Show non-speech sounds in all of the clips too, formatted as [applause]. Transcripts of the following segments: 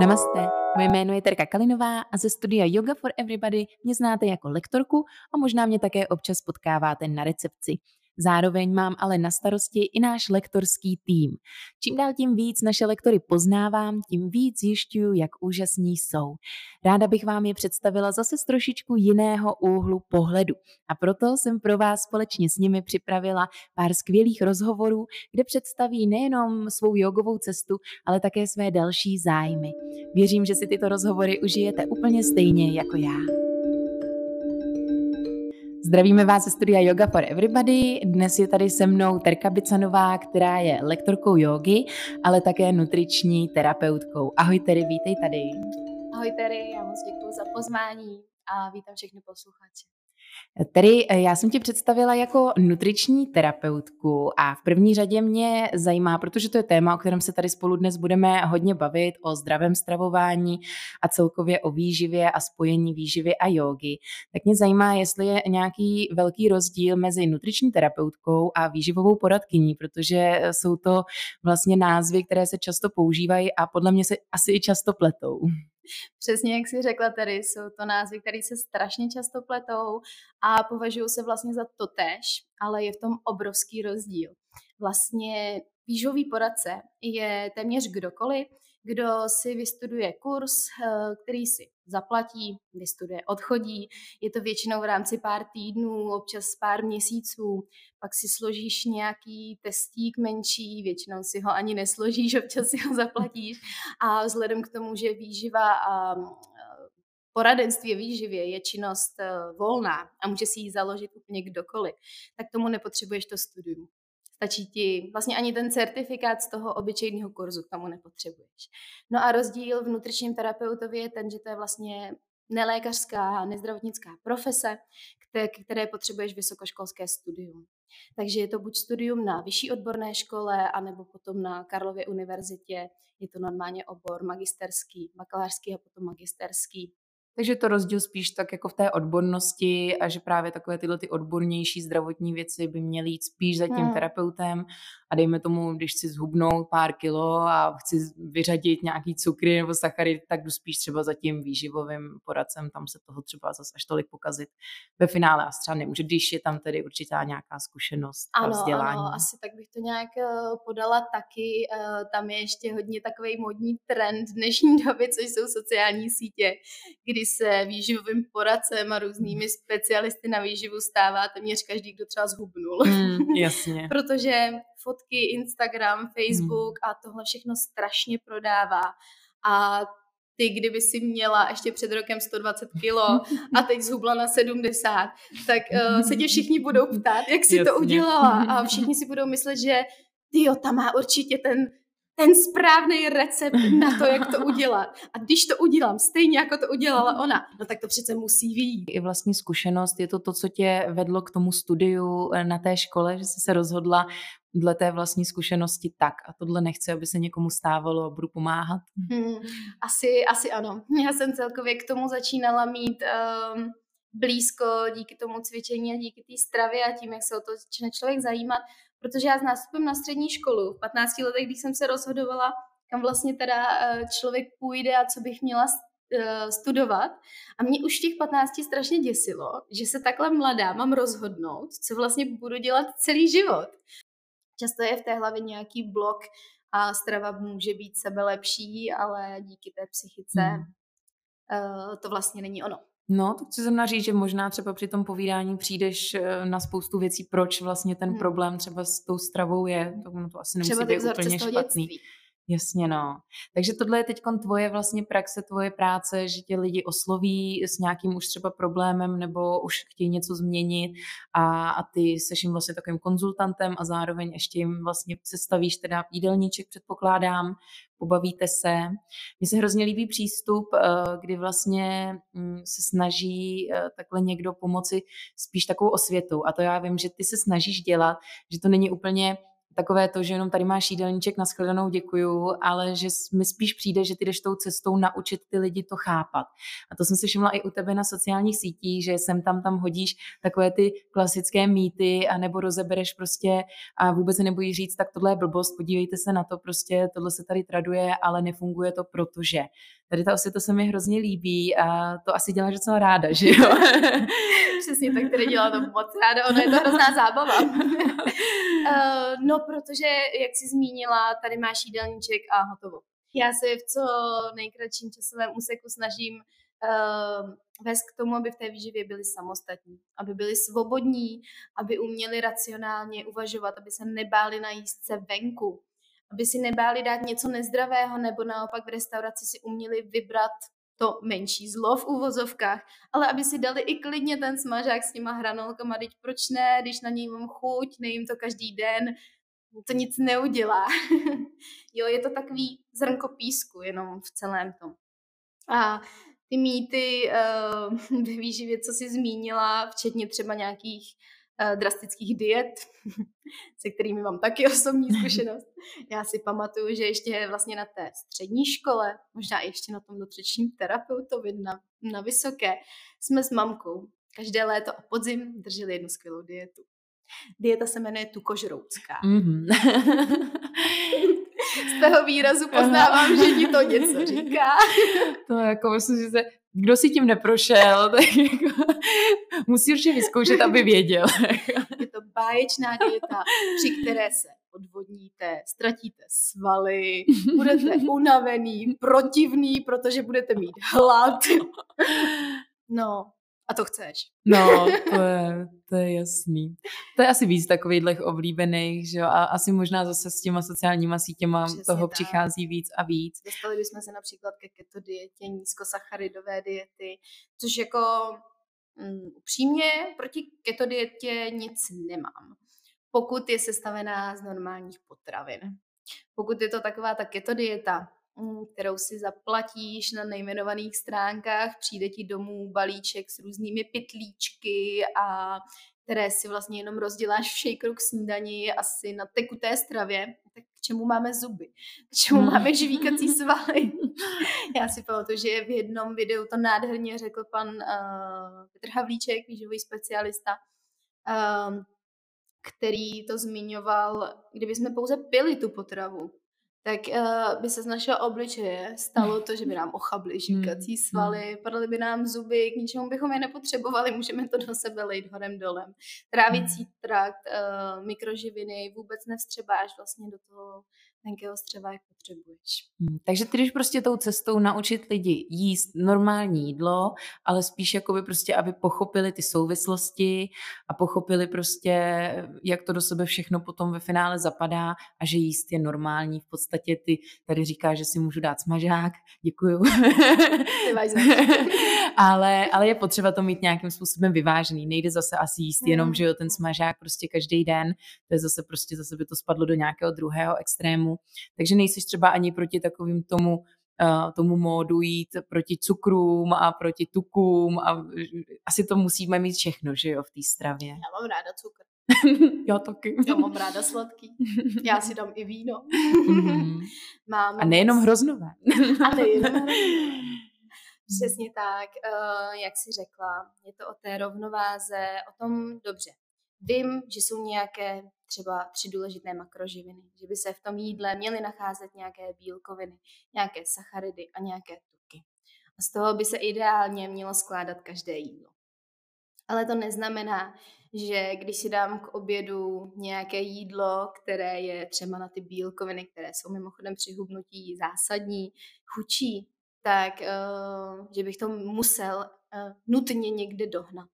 Namaste, moje jméno je Terka Kalinová a ze studia Yoga for Everybody mě znáte jako lektorku a možná mě také občas potkáváte na recepci. Zároveň mám ale na starosti i náš lektorský tým. Čím dál tím víc naše lektory poznávám, tím víc zjišťuju, jak úžasní jsou. Ráda bych vám je představila zase z trošičku jiného úhlu pohledu. A proto jsem pro vás společně s nimi připravila pár skvělých rozhovorů, kde představí nejenom svou jogovou cestu, ale také své další zájmy. Věřím, že si tyto rozhovory užijete úplně stejně jako já. Zdravíme vás ze studia Yoga for Everybody. Dnes je tady se mnou Terka Bicanová, která je lektorkou jogy, ale také nutriční terapeutkou. Ahoj Tery, vítej tady. Ahoj Tery, já moc děkuji za pozvání a vítám všechny posluchače. Tedy eh, já jsem ti představila jako nutriční terapeutku a v první řadě mě zajímá, protože to je téma, o kterém se tady spolu dnes budeme hodně bavit, o zdravém stravování a celkově o výživě a spojení výživy a jogy, tak mě zajímá, jestli je nějaký velký rozdíl mezi nutriční terapeutkou a výživovou poradkyní, protože jsou to vlastně názvy, které se často používají a podle mě se asi i často pletou. Přesně jak jsi řekla tady, jsou to názvy, které se strašně často pletou a považují se vlastně za totéž, ale je v tom obrovský rozdíl. Vlastně výživový poradce je téměř kdokoliv, kdo si vystuduje kurz, eh, který si zaplatí, vystuduje, odchodí. Je to většinou v rámci pár týdnů, občas pár měsíců. Pak si složíš nějaký testík menší, většinou si ho ani nesložíš, [laughs] občas si ho zaplatíš. A vzhledem k tomu, že výživa a poradenství výživě je činnost eh, volná a může si ji založit úplně kdokoliv, tak tomu nepotřebuješ to studium. Stačí ti vlastně ani ten certifikát z toho obyčejného kurzu k tomu nepotřebuješ. No a rozdíl v nutričním terapeutovi je ten, že to je vlastně nelékařská, nezdravotnická profese, které, potřebuješ vysokoškolské studium. Takže je to buď studium na vyšší odborné škole, anebo potom na Karlově univerzitě. Je to normálně obor magisterský, bakalářský a potom magisterský. Takže to rozdíl spíš tak jako v té odbornosti a že právě takové tyhle ty odbornější zdravotní věci by měly jít spíš za tím hmm. terapeutem a dejme tomu, když chci zhubnout pár kilo a chci vyřadit nějaký cukry nebo sachary, tak jdu spíš třeba za tím výživovým poradcem, tam se toho třeba zase až tolik pokazit ve finále a třeba nemůže, když je tam tedy určitá nějaká zkušenost ano, a vzdělání. Ano, asi tak bych to nějak eh, podala taky. Eh, tam je ještě hodně takový modní trend dnešní [laughs] doby, což jsou sociální sítě, kdy se výživovým poradcem a různými specialisty na výživu stává téměř každý, kdo třeba zhubnul. Mm, [laughs] jasně. Protože fotky, Instagram, Facebook hmm. a tohle všechno strašně prodává. A ty, kdyby si měla ještě před rokem 120 kilo [laughs] a teď zhubla na 70, tak uh, se tě všichni budou ptát, jak jsi Jasně. to udělala a [laughs] všichni si budou myslet, že ty jo, tam má určitě ten ten správný recept na to, jak to [laughs] udělat. A když to udělám stejně, jako to udělala ona, no tak to přece musí výjít. I vlastní zkušenost, je to to, co tě vedlo k tomu studiu eh, na té škole, že jsi se rozhodla dle té vlastní zkušenosti tak a tohle nechci, aby se někomu stávalo a budu pomáhat? Hmm, asi, asi ano. Já jsem celkově k tomu začínala mít um, blízko díky tomu cvičení a díky té stravě a tím, jak se o to začne člověk zajímat, protože já s nástupem na střední školu v 15 letech, když jsem se rozhodovala, kam vlastně teda eh, člověk půjde a co bych měla eh, studovat. A mě už těch 15 strašně děsilo, že se takhle mladá mám rozhodnout, co vlastně budu dělat celý život. Často je v té hlavě nějaký blok a strava může být sebe lepší, ale díky té psychice hmm. uh, to vlastně není ono. No, to chci znamená říct, že možná třeba při tom povídání přijdeš eh, na spoustu věcí, proč vlastně ten hmm. problém třeba s tou stravou je. To, to asi nemusí třeba být úplně špatný. Dětství. Jasně, no. Takže tohle je teď tvoje vlastně praxe, tvoje práce, že tě lidi osloví s nějakým už třeba problémem nebo už chtějí něco změnit a, a ty seš jim vlastně takovým konzultantem a zároveň ještě jim vlastně sestavíš teda jídelníček, předpokládám, pobavíte se. Mně se hrozně líbí přístup, eh, kdy vlastně mm, se snaží eh, takhle někdo pomoci spíš takovou osvětou. A to já vím, že ty se snažíš dělat, že to není úplně takové to, že jenom tady máš jídelníček, na shledanou děkuju, ale že mi spíš přijde, že ty jdeš tou cestou naučit ty lidi to chápat. A to jsem si všimla i u tebe na sociálních sítích, že sem tam tam hodíš takové ty klasické mýty a nebo rozebereš prostě a vůbec se nebojí říct, tak tohle je blbost, podívejte se na to, prostě tohle se tady traduje, ale nefunguje to, protože. Tady ta osvěta se mi hrozně líbí a to asi děláš docela ráda, že jo? [laughs] Přesně tak, tady dělá to moc ráda, ono je to hrozná zábava. uh, [laughs] no, protože, jak jsi zmínila, tady máš jídelníček a hotovo. Já se v co nejkratším časovém úseku snažím uh, vést k tomu, aby v té výživě byli samostatní, aby byli svobodní, aby uměli racionálně uvažovat, aby se nebáli najíst se venku, aby si nebáli dát něco nezdravého, nebo naopak v restauraci si uměli vybrat to menší zlo v úvozovkách, ale aby si dali i klidně ten smažák s těma hranolkama, teď proč ne, když na něj mám chuť, nejím to každý den, to nic neudělá. [laughs] jo, je to takový zrnko písku jenom v celém tom. A ty mýty uh, [laughs] ve výživě, co jsi zmínila, včetně třeba nějakých uh, drastických diet, [laughs] se kterými mám taky osobní zkušenost. Já si pamatuju, že ještě vlastně na té střední škole, možná ještě na tom nutričním terapeutovi na, na vysoké, jsme s mamkou každé léto a podzim drželi jednu skvělou dietu. Dieta se jmenuje tukožroucká. Mm-hmm. Z toho výrazu poznávám, že ti to něco [laughs] říká. To jako myslím, že se, kdo si tím neprošel, [laughs] tak jako, musí určitě vyzkoušet, aby věděl. Je to báječná dieta, při které se odvodníte, ztratíte svaly, budete [laughs] unavený, protivný, protože budete mít hlad. No, a to chceš. No, [laughs] to je, to je jasný. To je asi víc takových oblíbených, že jo, a asi možná zase s těma sociálníma sítěma Přesně toho tak. přichází víc a víc. Dostali bychom se například ke keto dietě, nízkosacharidové diety, což jako um, upřímně proti keto dietě nic nemám. Pokud je sestavená z normálních potravin. Pokud je to taková ta keto dieta, Mm, kterou si zaplatíš na nejmenovaných stránkách, přijde ti domů balíček s různými pytlíčky a které si vlastně jenom rozděláš v shakeru k snídani asi na tekuté stravě, tak k čemu máme zuby? K čemu hmm. máme žvíkací [laughs] svaly? [laughs] Já si pamatuju, že v jednom videu to nádherně řekl pan uh, Petr Havlíček, výživový specialista, uh, který to zmiňoval, kdyby jsme pouze pili tu potravu, tak uh, by se z našeho obličeje stalo to, že by nám ochably hmm, svaly, hmm. padaly by nám zuby, k ničemu bychom je nepotřebovali, můžeme to do sebe lejt horem dolem. Trávicí hmm. trakt, uh, mikroživiny vůbec nevstřebáš vlastně do toho tenkého střeva, jak potřebuješ. Hmm, takže ty jdeš prostě tou cestou naučit lidi jíst normální jídlo, ale spíš jakoby prostě, aby pochopili ty souvislosti a pochopili prostě, jak to do sebe všechno potom ve finále zapadá a že jíst je normální. V podstatě ty tady říkáš, že si můžu dát smažák, děkuju. [laughs] ale, ale je potřeba to mít nějakým způsobem vyvážený. Nejde zase asi jíst jenom, hmm. že jo, ten smažák prostě každý den. To je zase prostě, zase by to spadlo do nějakého druhého extrému. Takže nejsi třeba ani proti takovým tomu, uh, tomu módu jít proti cukrům a proti tukům a asi to musíme mít všechno, že jo, v té stravě. Já mám ráda cukr. [laughs] Já taky. Já mám ráda sladký. Já si dám i víno. Mm-hmm. [laughs] mám a nejenom hroznové. [laughs] a nejenom Přesně tak, uh, jak jsi řekla, je to o té rovnováze, o tom dobře. Vím, že jsou nějaké třeba tři důležité makroživiny, že by se v tom jídle měly nacházet nějaké bílkoviny, nějaké sacharidy a nějaké tuky. A z toho by se ideálně mělo skládat každé jídlo. Ale to neznamená, že když si dám k obědu nějaké jídlo, které je třeba na ty bílkoviny, které jsou mimochodem při hubnutí zásadní, chučí, tak uh, že bych to musel uh, nutně někde dohnat.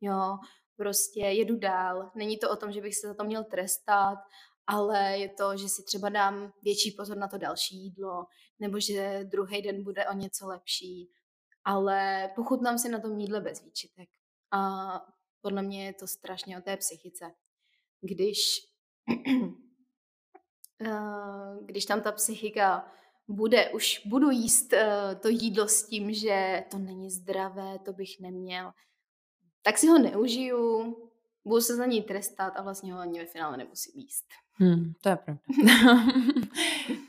Jo, prostě jedu dál. Není to o tom, že bych se za to měl trestat, ale je to, že si třeba dám větší pozor na to další jídlo, nebo že druhý den bude o něco lepší, ale pochutnám si na tom jídle bez výčitek. A podle mě je to strašně o té psychice. Když, [clears throat] eh, když tam ta psychika bude, už budu jíst eh, to jídlo s tím, že to není zdravé, to bych neměl, tak si ho neužiju, budu se za ní trestat a vlastně ho ani ve finále nemusím jíst. Hmm, to je pravda. [laughs]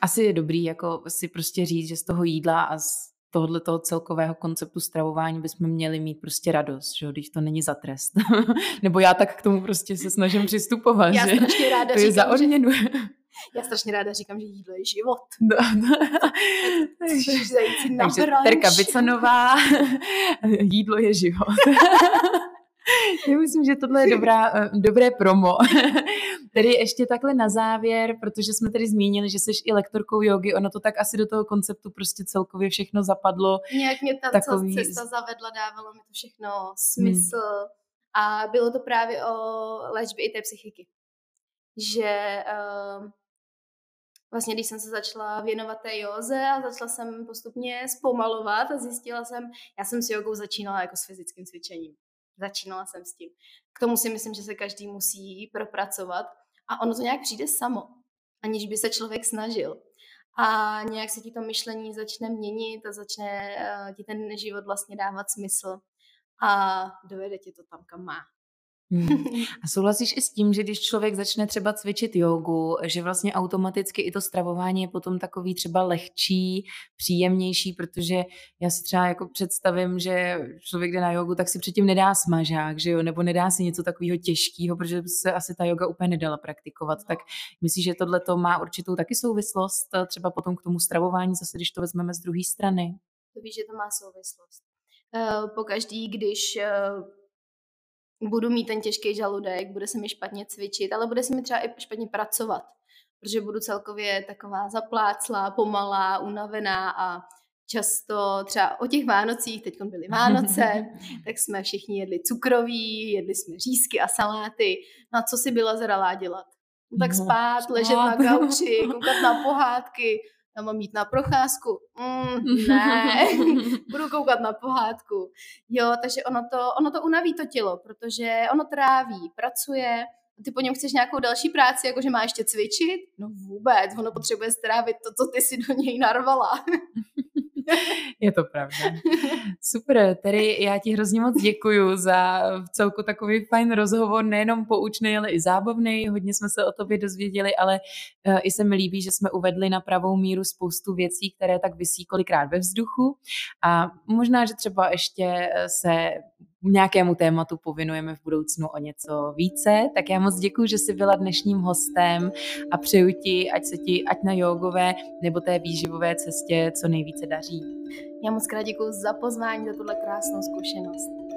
Asi je dobrý jako si prostě říct, že z toho jídla a z tohohle toho celkového konceptu stravování bychom měli mít prostě radost, že když to není za trest. [laughs] Nebo já tak k tomu prostě se snažím přistupovat, já že strašně ráda to je říkám, za odměnu. Že, [laughs] já strašně ráda říkám, že jídlo je život. [laughs] No, no. [laughs] Takže, takže Terka Bicanová, jídlo je život. Já myslím, že tohle je dobrá, eh, dobré promo. tedy ještě takhle na závěr, protože jsme tady zmínili, že jsi i lektorkou jogy, ono to tak asi do toho konceptu prostě celkově všechno zapadlo. Nějak mě ta takový... cesta zavedla, dávalo mi to všechno smysl hmm. a bylo to právě o léčbě i té psychiky. Že uh, vlastně když jsem se začala věnovat té józe a začala jsem postupně zpomalovat a zjistila jsem, já jsem s jogou začínala jako s fyzickým cvičením. Začínala jsem s tím. K tomu si myslím, že se každý musí propracovat a ono to nějak přijde samo, aniž by se člověk snažil. A nějak se ti to myšlení začne měnit a začne uh, ti ten život vlastně dávat smysl a dovede ti to tam, kam má. Hmm. A souhlasíš i s tím, že když člověk začne třeba cvičit jogu, že vlastně automaticky i to stravování je potom takový třeba lehčí, příjemnější, protože já si třeba jako představím, že člověk jde na jogu, tak si předtím nedá smažák, že jo, nebo nedá si něco takového těžkého, protože se asi ta joga úplně nedala praktikovat. Tak myslíš, že tohle to má určitou taky souvislost třeba potom k tomu stravování, zase když to vezmeme z druhé strany? To víš, že to má souvislost. Uh, po každý, když uh budu mít ten těžký žaludek, bude se mi špatně cvičit, ale bude se mi třeba i špatně pracovat, protože budu celkově taková zapláclá, pomalá, unavená a často třeba o těch Vánocích, teď byly [laughs] Vánoce, tak jsme všichni jedli cukroví, jedli jsme řízky a saláty. No a co si byla zralá dělat? No tak spát, spát, ležet na gauči, koukat na pohádky, já mám jít na procházku. Mm, [laughs] ne, [laughs] budu koukat na pohádku. Jo, takže ono to, ono to unaví to tělo, protože ono tráví, pracuje, ty po něm chceš nějakou další práci, jakože má ještě cvičit? No vůbec, ono potřebuje strávit to, co ty si do něj narvala. [laughs] [laughs] Je to pravda. Super, tedy já ti hrozně moc děkuju za celku takový fajn rozhovor, nejenom poučný, ale i zábavný. Hodně jsme se o tobě dozvěděli, ale uh, i se mi líbí, že jsme uvedli na pravou míru spoustu věcí, které tak vysí kolikrát ve vzduchu. A možná, že třeba ještě se nějakému tématu povinujeme v budoucnu o něco více. Tak já moc děkuji, že jsi byla dnešním hostem a přeju ti, ať se ti, ať na jogové nebo té výživové cestě co nejvíce daří. Já moc krát děkuji za pozvání, za tuhle krásnou zkušenost.